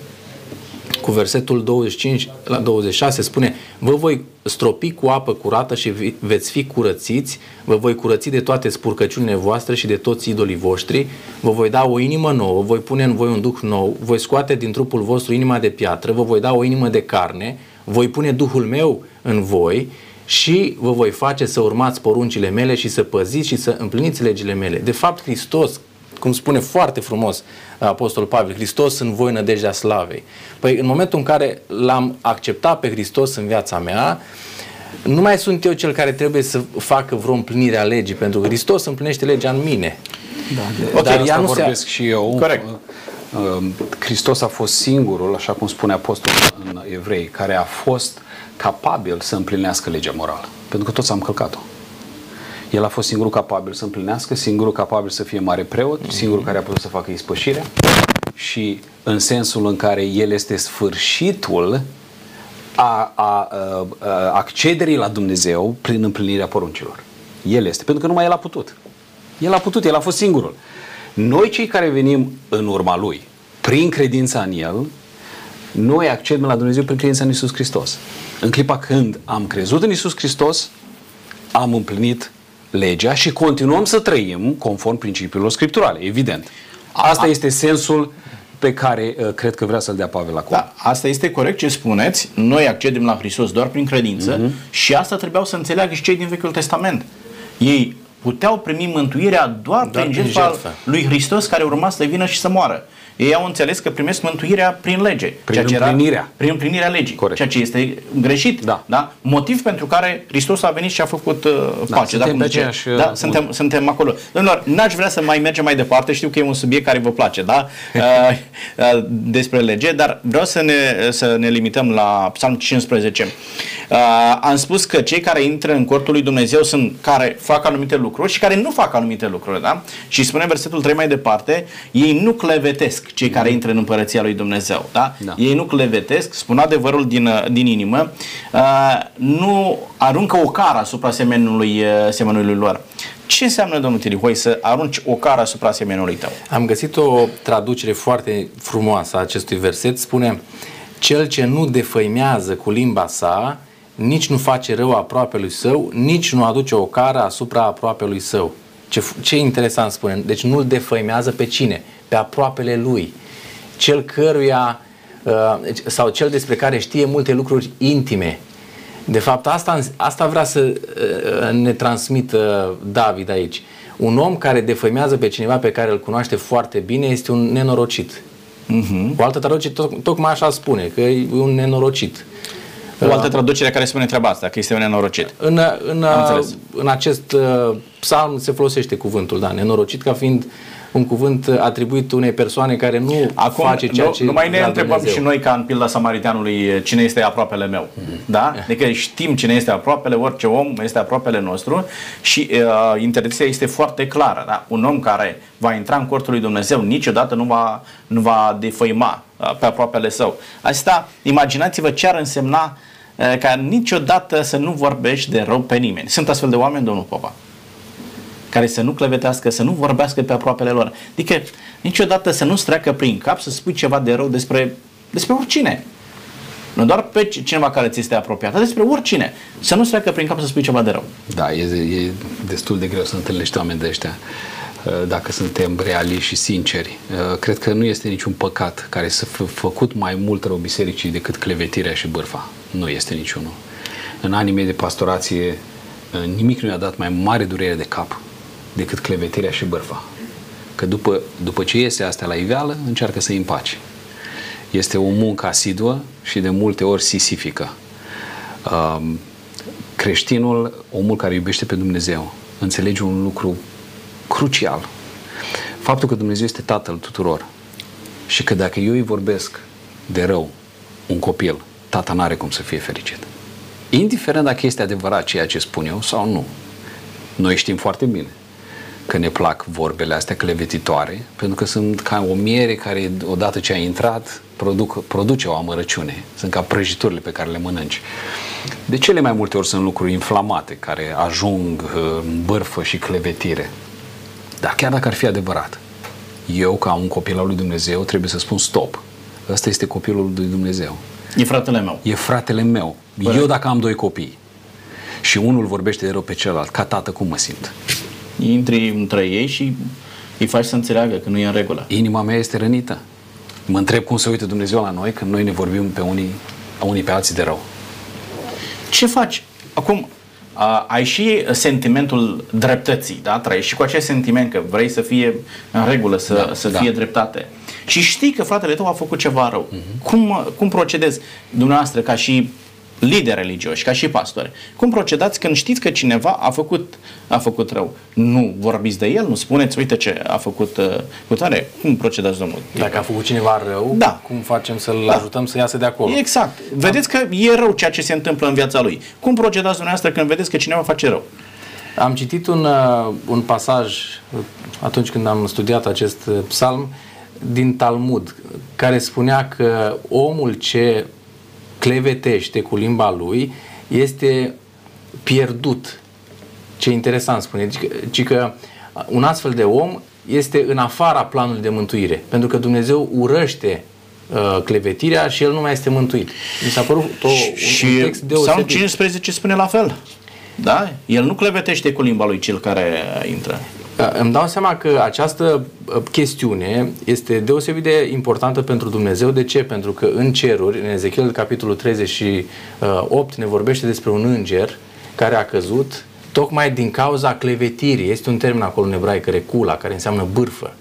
cu versetul 25 la 26 spune Vă voi stropi cu apă curată și veți fi curățiți, vă voi curăți de toate spurcăciunile voastre și de toți idolii voștri, vă voi da o inimă nouă, voi pune în voi un duh nou, voi scoate din trupul vostru inima de piatră, vă voi da o inimă de carne, voi pune Duhul meu în voi și vă voi face să urmați poruncile mele și să păziți și să împliniți legile mele. De fapt, Hristos, cum spune foarte frumos Apostolul Pavel, Hristos în voi nădejdea slavei. Păi în momentul în care l-am acceptat pe Hristos în viața mea, nu mai sunt eu cel care trebuie să facă vreo împlinire a legii, pentru că Hristos împlinește legea în mine. Da, de, okay, dar ea nu vorbesc se... și eu. Corect. Um, Hristos a fost singurul, așa cum spune apostolul în evrei, care a fost capabil să împlinească legea morală. Pentru că toți am călcat-o. El a fost singurul capabil să împlinească, singurul capabil să fie mare preot, mm-hmm. singurul care a putut să facă ispășirea și în sensul în care el este sfârșitul a, a, a, a accederii la Dumnezeu prin împlinirea poruncilor. El este, pentru că numai el a putut. El a putut, el a fost singurul. Noi cei care venim în urma lui, prin credința în el, noi accedem la Dumnezeu prin credința în Isus Hristos. În clipa când am crezut în Isus Hristos, am împlinit legea și continuăm să trăim conform principiilor scripturale, evident. Asta este sensul pe care uh, cred că vrea să-l dea Pavel acum. Da, asta este corect ce spuneți. Noi accedem la Hristos doar prin credință uh-huh. și asta trebuiau să înțeleagă și cei din Vechiul Testament. Ei puteau primi mântuirea doar, doar prin jertfa lui Hristos care urma să vină și să moară ei au înțeles că primesc mântuirea prin lege. Prin ceea împlinirea. Era, prin împlinirea legii. Corect. Ceea ce este greșit. Da. Da? Motiv pentru care Hristos a venit și a făcut uh, da, pace. Suntem, da, aceeași, da, uh, suntem, suntem acolo. Domnilor, n-aș vrea să mai mergem mai departe. Știu că e un subiect care vă place, da? uh, uh, despre lege, dar vreau să ne, să ne limităm la Psalm 15. Uh, am spus că cei care intră în cortul lui Dumnezeu sunt care fac anumite lucruri lucruri și care nu fac anumite lucruri, da? Și spune versetul 3 mai departe, ei nu clevetesc cei care intră în împărăția lui Dumnezeu, da? Da. Ei nu clevetesc, spun adevărul din, uh, din inimă, uh, nu aruncă o cară asupra semenului, uh, semenului lor. Ce înseamnă, domnul Tirihoi, să arunci o cară asupra semenului tău? Am găsit o traducere foarte frumoasă a acestui verset. Spune, cel ce nu defăimează cu limba sa, nici nu face rău aproapelui său, nici nu aduce o cară asupra aproapelui său. Ce, ce interesant spune. Deci nu-l defăimează pe cine? Pe aproapele lui. Cel căruia, uh, sau cel despre care știe multe lucruri intime. De fapt, asta, asta vrea să uh, ne transmită David aici. Un om care defăimează pe cineva pe care îl cunoaște foarte bine este un nenorocit. Uh-huh. O altă traducere toc, tocmai așa spune, că e un nenorocit. O altă traducere care spune treaba asta, că este un nenorocit. În, în, Am înțeles. în acest uh, psalm se folosește cuvântul, da, nenorocit, ca fiind un cuvânt atribuit unei persoane care nu Acum, face ceea nu, ce nu mai ne vrea întrebăm Dumnezeu. și noi ca în pilda samariteanului cine este aproapele meu. Da? Adică știm cine este aproapele, orice om este aproapele nostru și uh, interdicția este foarte clară. Da? Un om care va intra în cortul lui Dumnezeu niciodată nu va, nu va defăima uh, pe aproapele său. Asta, imaginați-vă ce ar însemna uh, ca niciodată să nu vorbești de rău pe nimeni. Sunt astfel de oameni, domnul Popa care să nu clevetească, să nu vorbească pe aproapele lor. Adică niciodată să nu-ți treacă prin cap să spui ceva de rău despre, despre oricine. Nu doar pe cineva care ți este apropiat, dar despre oricine. Să nu-ți treacă prin cap să spui ceva de rău. Da, e, e destul de greu să întâlnești oameni de ăștia. Uh, Dacă suntem reali și sinceri, Uh, cred că nu este niciun păcat care să fi făcut mai mult rău bisericii decât clevetirea și bârfa. Nu este niciunul. În anii mei de pastorație, uh, nimic nu i-a dat mai mare durere de cap decât clevetirea și bârfa. Că după, după ce iese astea la iveală, încearcă să-i împace. Este o muncă asiduă și de multe ori sisifică. Um, creștinul, omul care iubește pe Dumnezeu, înțelege un lucru crucial. Faptul că Dumnezeu este Tatăl tuturor și că dacă eu îi vorbesc de rău un copil, tata n-are cum să fie fericit. Indiferent dacă este adevărat ceea ce spun eu sau nu. Noi știm foarte bine că ne plac vorbele astea clevetitoare, pentru că sunt ca o miere care, odată ce a intrat, produc, produce o amărăciune. Sunt ca prăjiturile pe care le mănânci. De cele mai multe ori sunt lucruri inflamate care ajung uh, în bârfă și clevetire. Dar chiar dacă ar fi adevărat, eu, ca un copil al lui Dumnezeu, trebuie să spun stop. Ăsta este copilul lui Dumnezeu. E fratele meu. E fratele meu. Corect. Eu, dacă am doi copii și unul vorbește de rău pe celălalt, ca tată, cum mă simt? Intri între ei și îi faci să înțeleagă că nu e în regulă. Inima mea este rănită. Mă întreb cum se uită Dumnezeu la noi când noi ne vorbim pe unii, unii pe alții de rău. Ce faci? Acum, a, ai și sentimentul dreptății, da? Trăiești și cu acest sentiment că vrei să fie în regulă, să, Da, să da. fie dreptate. Și știi că fratele tău a făcut ceva rău. Cum, cum procedezi dumneavoastră ca și lideri religioși, ca și pastori? Cum procedați când știți că cineva a făcut, a făcut rău? Nu vorbiți de el, nu spuneți, uite ce a făcut uh, cu tare. Cum procedați, domnul? Dacă a făcut cineva rău, Da. cum facem să-l Da. ajutăm să iasă de acolo? Exact. Vedeți că e rău ceea ce se întâmplă în viața lui. Cum procedați dumneavoastră când vedeți că cineva face rău? Am citit un, uh, un pasaj uh, atunci când am studiat acest uh, psalm din Talmud, care spunea că omul ce clevetește cu limba lui este pierdut. Ce interesant spune. Ci că, ci că un astfel de om este în afara planului de mântuire. Pentru că Dumnezeu urăște uh, clevetirea și el nu mai este mântuit. Mi s-a părut o, un, și un text Psalm deosebit. 15 spune la fel. Da? El nu clevetește cu limba lui cel care intră. Da, Îmi dau seama că această uh, chestiune este deosebit de importantă pentru Dumnezeu. De ce? Pentru că în ceruri, în Ezechiel capitolul 38, ne vorbește despre un înger care a căzut tocmai din cauza clevetirii. Este un termen acolo în ebraică, recula, care înseamnă bârfă.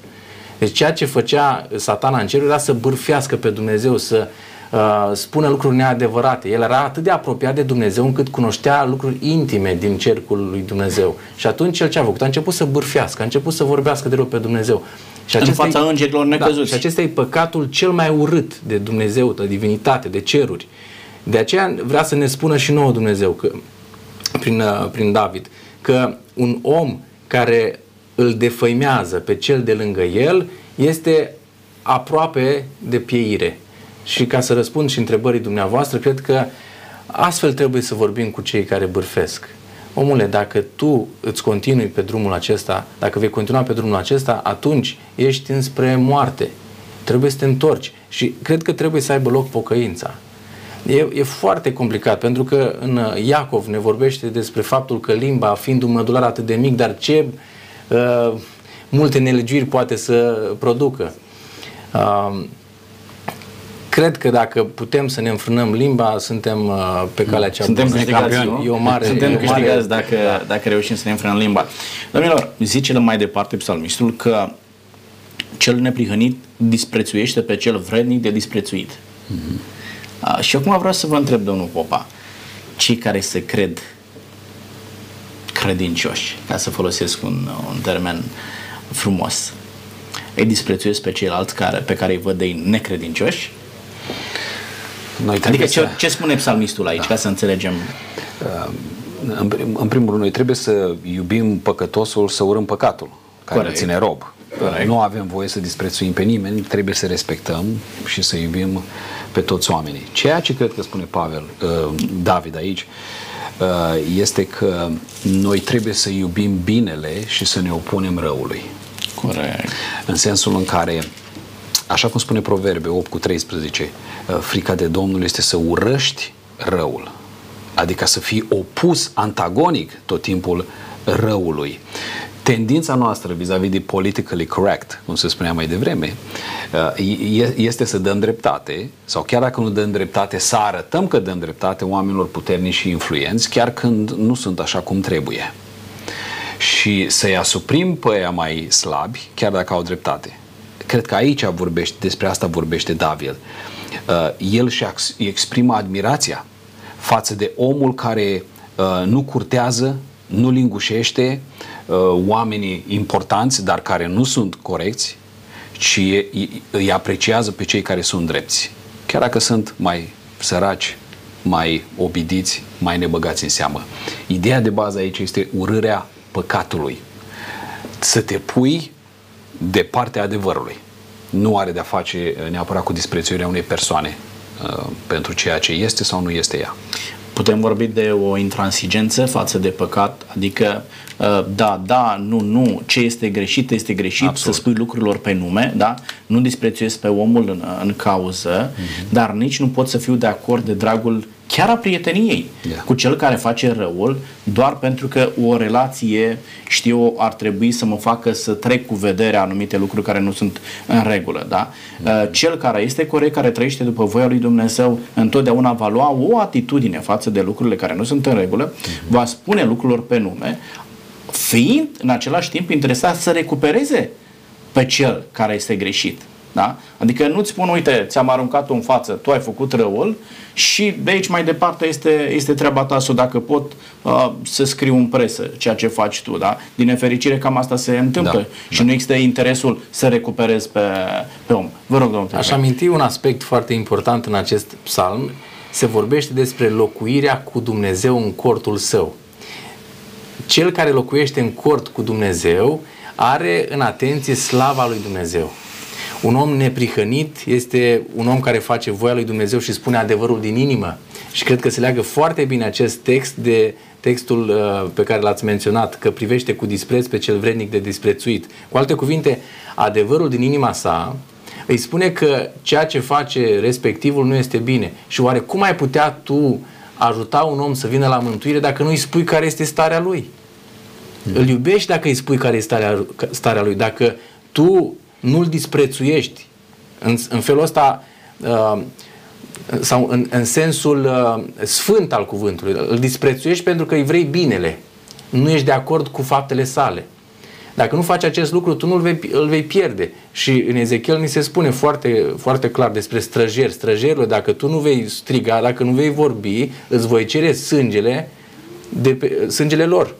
Deci ceea ce făcea satana în ceruri era să bârfească pe Dumnezeu, să uh, spună lucruri neadevărate. El era atât de apropiat de Dumnezeu încât cunoștea lucruri intime din cercul lui Dumnezeu. Și atunci el ce a făcut? A început să bârfească, a început să vorbească de rău pe Dumnezeu. Și În acesta fața e- îngerilor necăzuți. Da, și acesta e păcatul cel mai urât de Dumnezeu, de divinitate, de ceruri. De aceea vrea să ne spună și nouă Dumnezeu că prin, uh, prin David, că un om care îl defăimează pe cel de lângă el este aproape de pieire. Și ca să răspund și întrebării dumneavoastră, cred că astfel trebuie să vorbim cu cei care bârfesc. Omule, dacă tu îți continui pe drumul acesta, dacă vei continua pe drumul acesta, atunci ești înspre moarte. Trebuie să te întorci. Și cred că trebuie să aibă loc pocăința. E, e foarte complicat, pentru că în Iacov ne vorbește despre faptul că limba, fiind un mădular atât de mic, dar ce uh, multe nelegiuiri poate să producă. Uh, cred că dacă putem să ne înfrânăm limba, suntem uh, pe calea cea suntem bună. Câștigați, E o mare, suntem e o mare, câștigați dacă, dacă reușim să ne înfrânăm limba. Domnilor, zice mai departe psalmistul că cel neprihănit disprețuiește pe cel vrednic de disprețuit. Mm-hmm. Uh, și acum vreau să vă întreb, domnul Popa, cei care se cred credincioși, ca să folosesc un, un termen frumos, îi disprețuiesc pe ceilalți care, pe care îi văd ei necredincioși? Noi adică ce, să... ce spune psalmistul aici, da. ca să înțelegem? În, prim, în primul rând, noi trebuie să iubim păcătosul, să urâm păcatul, care Corect. ține rob. Corect. Nu avem voie să disprețuim pe nimeni, trebuie să respectăm și să iubim pe toți oamenii. Ceea ce cred că spune Pavel, uh, David aici, uh, este că noi trebuie să iubim binele și să ne opunem răului. Corect. În sensul în care, așa cum spune Proverbe 8 cu 13, uh, frica de Domnul este să urăști răul. Adică să fii opus, antagonic tot timpul răului tendința noastră vis-a-vis de politically correct, cum se spunea mai devreme, uh, este să dăm dreptate, sau chiar dacă nu dăm dreptate, să arătăm că dăm dreptate oamenilor puternici și influenți, chiar când nu sunt așa cum trebuie. Și să-i asuprim pe aia mai slabi, chiar dacă au dreptate. Cred că aici vorbește, despre asta vorbește David. Uh, el și exprimă admirația față de omul care uh, nu curtează, nu lingușește, Uh, oamenii importanți, dar care nu sunt corecți, ci îi apreciază pe cei care sunt drepți. Chiar dacă sunt mai săraci, mai obidiți, mai nebăgați în seamă. Ideea de bază aici este urârea păcatului. Să te pui de partea adevărului. Nu are de-a face uh, neapărat cu disprețuirea unei persoane uh, pentru ceea ce este sau nu este ea. Putem vorbi de o intransigență față de păcat, adică uh, da, da, nu, nu, ce este greșit, este greșit, Absolut. să spui lucrurilor pe nume, da? Nu disprețuiesc pe omul în, în cauză, mm-hmm. dar nici nu pot să fiu de acord de dragul chiar a prieteniei yeah. cu cel care face răul, doar pentru că o relație, știu, ar trebui să mă facă să trec cu vedere anumite lucruri care nu sunt în regulă. Da? Mm-hmm. Cel care este corect, care trăiește după voia lui Dumnezeu, întotdeauna va lua o atitudine față de lucrurile care nu sunt în regulă, mm-hmm. va spune lucrurilor pe nume, fiind în același timp interesat să recupereze pe cel care este greșit. Da? Adică nu-ți spun, uite, ți-am aruncat în față, tu ai făcut răul și de aici mai departe este, este treaba ta să dacă pot uh, să scriu în presă ceea ce faci tu. Da? Din nefericire cam asta se întâmplă da, și da. nu există interesul să recuperezi pe, pe om. Vă rog, domnule. Aș aminti un aspect foarte important în acest psalm. Se vorbește despre locuirea cu Dumnezeu în cortul său. Cel care locuiește în cort cu Dumnezeu are în atenție slava lui Dumnezeu. Un om neprihănit este un om care face voia lui Dumnezeu și spune adevărul din inimă. Și cred că se leagă foarte bine acest text de textul uh, pe care l-ați menționat, că privește cu dispreț pe cel vrednic de disprețuit. Cu alte cuvinte, adevărul din inima sa îi spune că ceea ce face respectivul nu este bine. Și oare cum ai putea tu ajuta un om să vină la mântuire dacă nu îi spui care este starea lui? Mm. Îl iubești dacă îi spui care este starea, starea lui. Dacă tu nu-l disprețuiești. În, în felul ăsta, uh, sau în, în sensul uh, sfânt al cuvântului, îl disprețuiești pentru că îi vrei binele. Nu ești de acord cu faptele sale. Dacă nu faci acest lucru, tu nu îl vei, îl vei pierde. Și în Ezechiel ni se spune foarte, foarte clar despre străjeri. Străjerilor, dacă tu nu vei striga, dacă nu vei vorbi, îți voi cere sângele, de pe, sângele lor.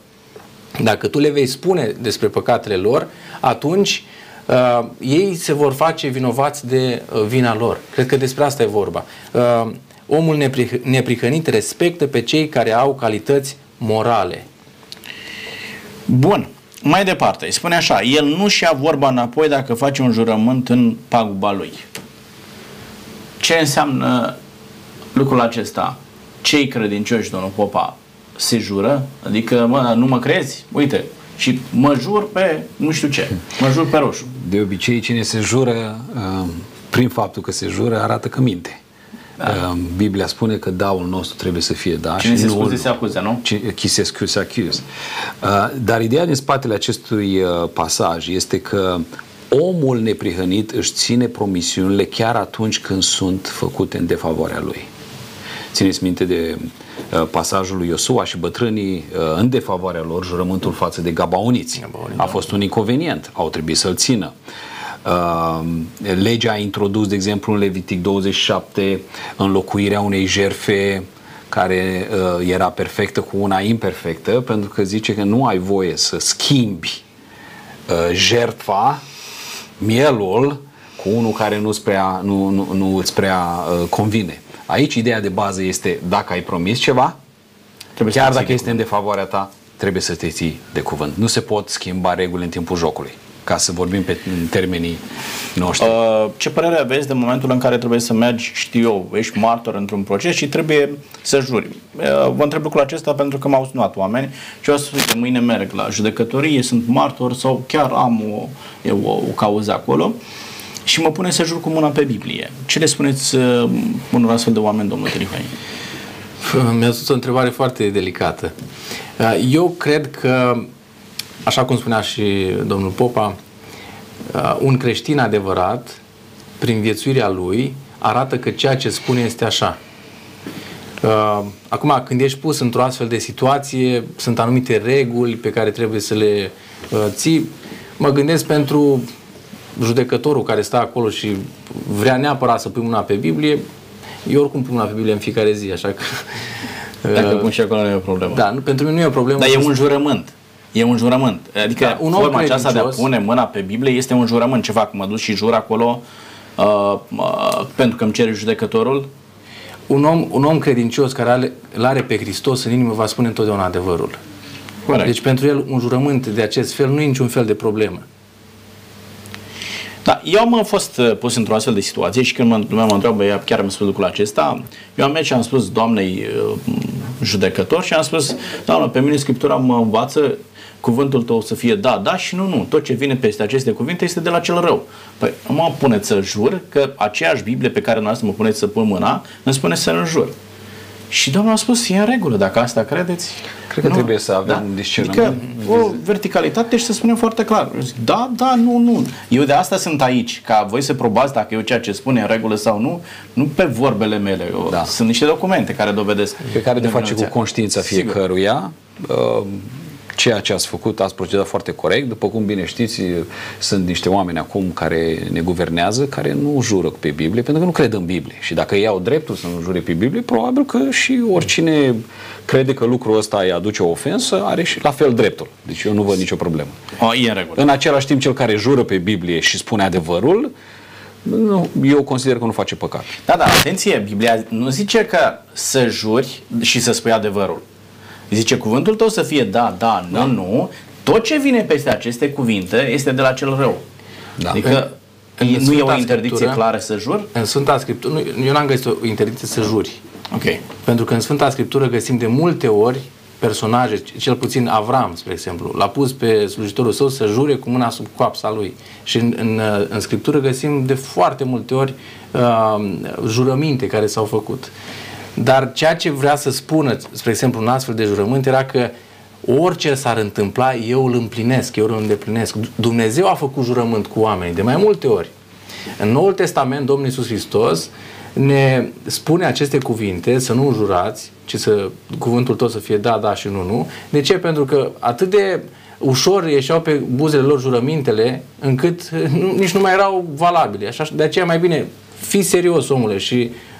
Dacă tu le vei spune despre păcatele lor, atunci uh, ei se vor face vinovați de uh, vina lor. Cred că despre asta e vorba. Uh, omul neprih- neprihănit respectă pe cei care au calități morale. Bun. mai departe, îi spune așa, el nu-și ia vorba înapoi dacă face un jurământ în paguba lui. Ce înseamnă lucrul acesta? Cei credincioși, domnul Popa, se jură? Adică, mă, nu mă crezi? Uite, și mă jur pe nu știu ce, mă jur pe roșu. De obicei, cine se jură, uh, prin faptul că se jură, arată că minte. Da. Uh, Biblia spune că daul nostru trebuie să fie da Cine și se nu scuze se acuză, nu? Qui se scuse accuse. Uh, Dar ideea din spatele acestui uh, pasaj este că omul neprihănit își ține promisiunile chiar atunci când sunt făcute în defavoarea lui. Țineți minte de uh, pasajul lui Iosua și bătrânii uh, în defavoarea lor jurământul față de gabaoniți. Gabaoniți, A fost un inconvenient, au trebuit să-l țină. Uh, legea a introdus, de exemplu, în Levitic 27 înlocuirea unei jerfe care uh, era perfectă cu una imperfectă, pentru că zice că nu ai voie să schimbi uh, jertfa, mielul, cu unul care nu-ți prea, nu, nu, nu îți prea uh, convine. Aici ideea de bază este dacă ai promis ceva, Trebuie să chiar te ții dacă de este în defavoarea ta, trebuie să te ții de cuvânt. Nu se pot schimba regulile în timpul jocului, ca să vorbim pe în termenii noștri. Uh, ce părere aveți de momentul în care trebuie să mergi, știu eu, ești martor într-un proces și trebuie să juri? Uh, vă întreb lucrul acesta pentru că m-au sunat oameni și eu spus, uite, mâine merg la judecătorie, sunt martor sau chiar am o, eu, o, o cauză acolo și mă pune să jur cu mâna pe Biblie. Ce le spuneți uh, unor astfel de oameni, domnul Trihai? Mi-a spus o întrebare foarte delicată. Uh, Eu cred că, așa cum spunea și domnul Popa, uh, un creștin adevărat, prin viețuirea lui, arată că ceea ce spune este așa. Uh, Acum, când ești pus într-o astfel de situație, sunt anumite reguli pe care trebuie să le uh, ții. Mă gândesc pentru judecătorul care stă acolo și vrea neapărat să pui mâna pe Biblie, eu oricum pun mâna pe Biblie în fiecare zi, așa că... Dacă uh, pun și acolo nu e o problemă. da, nu, pentru mine nu e o problemă. Dar e un jurământ. E un jurământ. Adică Da, un un om forma aceasta de a credincios- pune mâna pe Biblie este un jurământ. Ce fac? Mă duc și jur acolo uh, uh, pentru că îmi cere judecătorul? Un om, un om credincios care are, îl are pe Hristos în inimă va spune întotdeauna adevărul. Corect. Deci pentru el un jurământ de acest fel nu e niciun fel de problemă. Da, eu am fost uh, pus într-o astfel de situație și când mă, lumea mă întreabă, ea chiar mi-a spus lucrul acesta, eu am mers și am spus doamnei uh, judecător și am spus, doamnă, pe mine Scriptura mă învață cuvântul tău să fie da, da și nu, nu. Tot ce vine peste aceste cuvinte este de la cel rău. Păi mă puneți să jur că aceeași Biblie pe care noastră mă puneți să pun mâna, îmi spune să nu jur. Și Domnul a spus, e în regulă, dacă asta credeți. Cred că trebuie să avem un discernământ. Adică o verticalitate și să spunem foarte clar. Zic, Da, da, nu, nu. Eu de asta sunt aici, ca voi să probați dacă eu ceea ce spune în regulă sau nu, nu pe vorbele mele. Eu, Da. Sunt niște documente care dovedesc. pe care de face cu nevinovăția. conștiința Sigur. fiecăruia. Uh, Ceea ce ați făcut, ați procedat foarte corect. După cum bine știți, sunt niște oameni acum care ne guvernează, care nu jură pe Biblie, pentru că nu cred în Biblie. Și dacă ei au dreptul să nu jure pe Biblie, probabil că și oricine crede că lucrul ăsta îi aduce o ofensă, are și la fel dreptul. Deci eu nu văd nicio problemă. O, e în regulă. În același timp, cel care jură pe Biblie și spune adevărul, nu, eu consider că nu face păcat. Da, da, atenție, Biblia nu zice că să juri și să spui adevărul. Zice cuvântul tău să fie da, da, nu, nu. Tot ce vine peste aceste cuvinte este de la cel rău. Da. Adică În- e- în nu e o Sfânta interdicție Scriptură- clară să jur? În Sfânta Scriptură, nu, eu n-am găsit o interdicție să juri. Ok. Pentru că în Sfânta Scriptură găsim de multe ori personaje, cel puțin Avram, spre exemplu, l-a pus pe slujitorul său să jure cu mâna sub coapsa lui. Și în, în, în Scriptură găsim de foarte multe ori uh, jurăminte care s-au făcut. Dar ceea ce vrea să spună, spre exemplu, un astfel de jurământ era că orice s-ar întâmpla, eu îl împlinesc, eu îl îndeplinesc. Dumnezeu a făcut jurământ cu oamenii de mai multe ori. În Noul Testament, Domnul Iisus Hristos ne spune aceste cuvinte, să nu jurați, ci să cuvântul tot să fie da, da și nu, nu. De ce? Pentru că atât de ușor ieșeau pe buzele lor jurămintele, încât nu, nici nu mai erau valabile. Așa, de aceea mai bine fii serios, omule, și uh,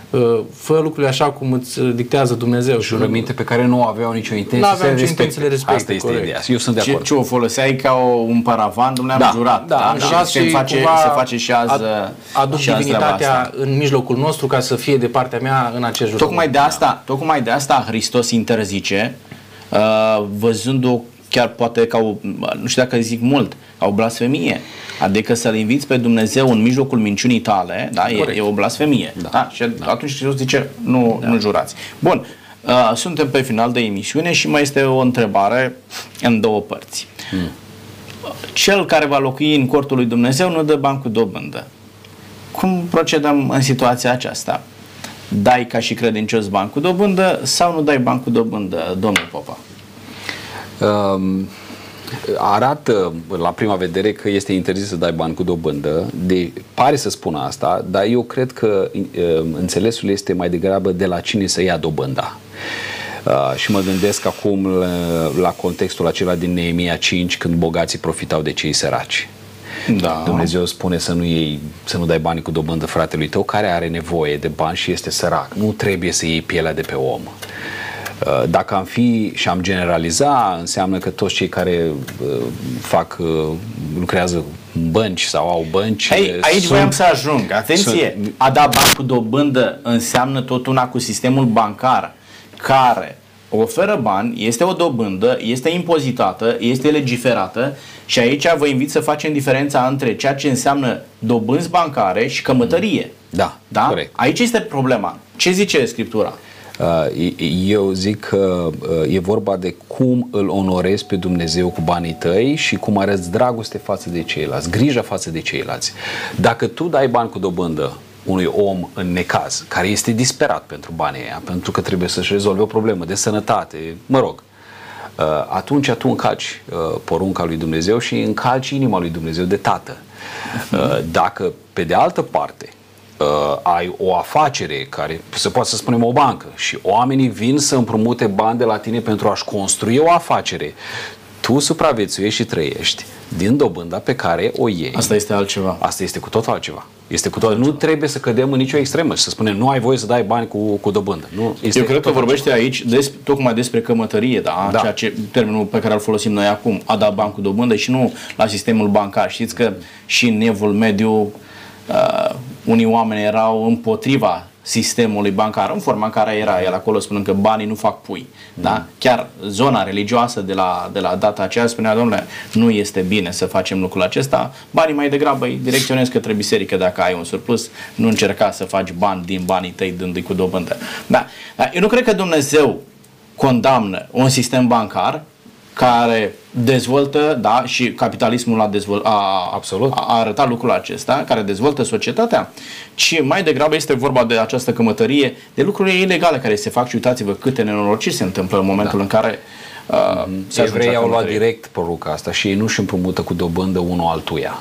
fă lucrurile așa cum îți dictează Dumnezeu. Și nu- Jurăminte pe care nu aveau nicio intenție N-aveau să le nicio respecte. intenție să le respecte, Asta este corect. ideea. Eu sunt de Ce, acord. ce o foloseai ca o, un paravan, dumneavoastră Da, am jurat. Da, am jurat se, și face, cumva se face și azi ad- aduc și azi treaba divinitatea asta. în mijlocul nostru ca să fie de partea mea în acest jurământ. Tocmai de asta, tocmai de asta Hristos interzice, uh, văzând o chiar poate ca o, nu știu dacă zic mult, ca o blasfemie. Adică să-L inviți pe Dumnezeu în mijlocul minciunii tale, da, e, e o blasfemie. Da. Da? Și da. atunci Iisus zice, nu, da. nu jurați. Bun, uh, suntem pe final de emisiune și mai este o întrebare în două părți. Hmm. Cel care va locui în cortul lui Dumnezeu nu dă bani cu dobândă. Cum procedăm în situația aceasta? Dai ca și credincios bani cu dobândă sau nu dai bani cu dobândă, domnul Popa? Um, arată la prima vedere că este interzis să dai bani cu dobândă, de, pare să spună asta, dar eu cred că uh, înțelesul este mai degrabă de la cine să ia dobânda. Uh, și mă gândesc acum la, la contextul acela din Neemia 5 când bogații profitau de cei săraci. Da. Dumnezeu spune să nu, iei, să nu dai bani cu dobândă fratelui tău care are nevoie de bani și este sărac. Nu trebuie să iei pielea de pe om. Uh, dacă am fi și am generaliza, înseamnă că toți cei care uh, fac, uh, lucrează în bănci sau au bănci. Hey, aici sunt, voiam să ajung. Atenție! Sunt, a da bani cu dobândă înseamnă tot una cu sistemul bancar care oferă bani, este o dobândă, este impozitată, este legiferată și aici vă invit să facem diferența între ceea ce înseamnă dobânzi bancare și cămătărie. Da, da? Corect. Aici este problema. Ce zice Scriptura? Uh, eu zic că uh, e vorba de cum îl onorezi pe Dumnezeu cu banii tăi și cum arăți dragoste față de ceilalți, grijă față de ceilalți. Dacă tu dai bani cu dobândă unui om în necaz, care este disperat pentru banii aia, pentru că trebuie să-și rezolve o problemă de sănătate, mă rog, uh, atunci tu încalci porunca lui Dumnezeu și încalci inima lui Dumnezeu de tată. Dacă, pe de altă parte, uh, ai o afacere care se poate să spunem o bancă și oamenii vin să împrumute bani de la tine pentru a-și construi o afacere, tu supraviețuiești și trăiești din dobânda pe care o iei. Asta este altceva. Asta este cu tot altceva. Este cu tot, nu trebuie să cădem în nicio extremă și să spunem nu ai voie să dai bani cu, cu dobândă. Nu, este Eu cred că vorbește altceva. aici des, tocmai despre cămătărie, da? da? Ceea ce, termenul pe care îl folosim noi acum, a da bani cu dobândă și nu la sistemul bancar. Știți că și în evul mediu uh, unii oameni erau împotriva sistemului bancar, în forma în care era el acolo, spunând că banii nu fac pui. Mm. Da? Chiar zona religioasă de la, de la data aceea spunea, domnule, nu este bine să facem lucrul acesta, banii mai degrabă îi direcționezi către biserică dacă ai un surplus, nu încerca să faci bani din banii tăi dându-i cu dobândă. Da. da. Eu nu cred că Dumnezeu condamnă un sistem bancar care dezvoltă, da, și capitalismul a, dezvol- a, Absolut. a arătat lucrul acesta, care dezvoltă societatea, ci mai degrabă este vorba de această cămătărie, de lucruri ilegale care se fac și uitați-vă câte nenorociri se întâmplă în momentul da. în care uh, se Evrei au luat direct poruca asta și ei nu își împrumută cu dobândă unul altuia.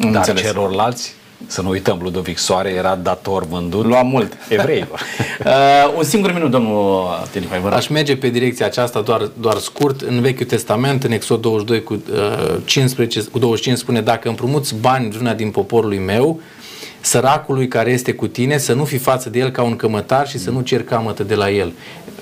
Dar Înțeles. celorlalți să nu uităm, Ludovic Soare era dator vândut Lua mult evreilor. uh, un singur minut, domnul Telifai, vă Aș merge pe direcția aceasta doar, doar scurt. În Vechiul Testament, în Exod 22 cu, uh, 15, cu 25 spune dacă împrumuți bani vreuna din poporului meu, săracului care este cu tine, să nu fi față de el ca un cămătar și să nu cer camătă de la el.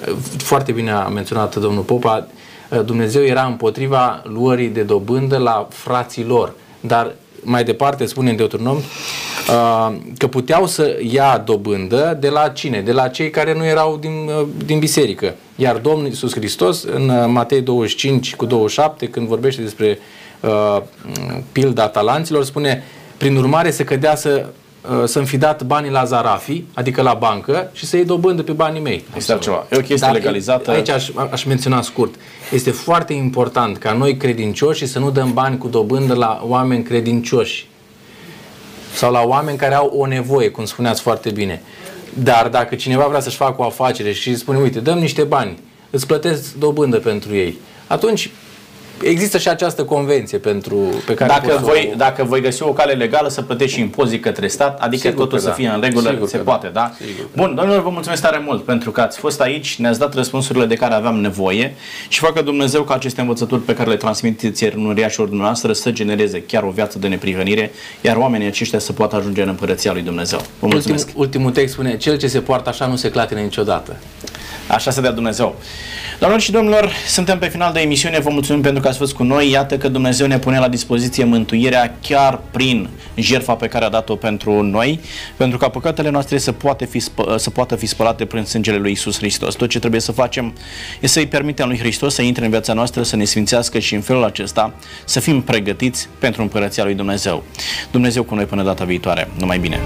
Uh, foarte bine a menționat domnul Popa, uh, Dumnezeu era împotriva luării de dobândă la frații lor, dar mai departe spune în Deuteronom uh, că puteau să ia dobândă de la cine? De la cei care nu erau din, uh, din biserică. Iar Domnul Iisus Hristos în uh, Matei 25 cu 27 când vorbește despre uh, pilda talanților spune prin urmare se cădea să Uh, să-mi fi dat banii la Zarafi, adică la bancă, și să iei dobândă pe banii mei. Este altceva. E o chestie Dar legalizată. Aici aș, aș menționa scurt. Este foarte important ca noi credincioși să nu dăm bani cu dobândă la oameni credincioși sau la oameni care au o nevoie, cum spuneați foarte bine. Dar dacă cineva vrea să-și facă o afacere și spune, uite, dăm niște bani, îți plătesc dobândă pentru ei, atunci există și această convenție pentru pe care dacă voi, o... dacă voi găsi o cale legală să plătești impozit către stat, adică Sigur totul să da. fie în regulă, Sigur se poate, da? da? Sigur Bun, domnilor, vă mulțumesc tare mult pentru că ați fost aici, ne-ați dat răspunsurile de care aveam nevoie și facă Dumnezeu ca aceste învățături pe care le transmiteți în uriașul dumneavoastră să genereze chiar o viață de neprivenire, iar oamenii aceștia să poată ajunge în împărăția lui Dumnezeu. Vă mulțumesc. Ultim, ultimul text spune, cel ce se poartă așa nu se clatină niciodată. Așa se dea Dumnezeu. Doamnelor și domnilor, suntem pe final de emisiune. Vă mulțumim pentru că ați fost cu noi. Iată că Dumnezeu ne pune la dispoziție mântuirea chiar prin jertfa pe care a dat-o pentru noi, pentru ca păcatele noastre să, poate fi spă, să poată fi spălate prin sângele lui Isus Hristos. Tot ce trebuie să facem este să-i permitem lui Hristos să intre în viața noastră, să ne sfințească și în felul acesta să fim pregătiți pentru împărăția lui Dumnezeu. Dumnezeu cu noi până data viitoare. Numai bine!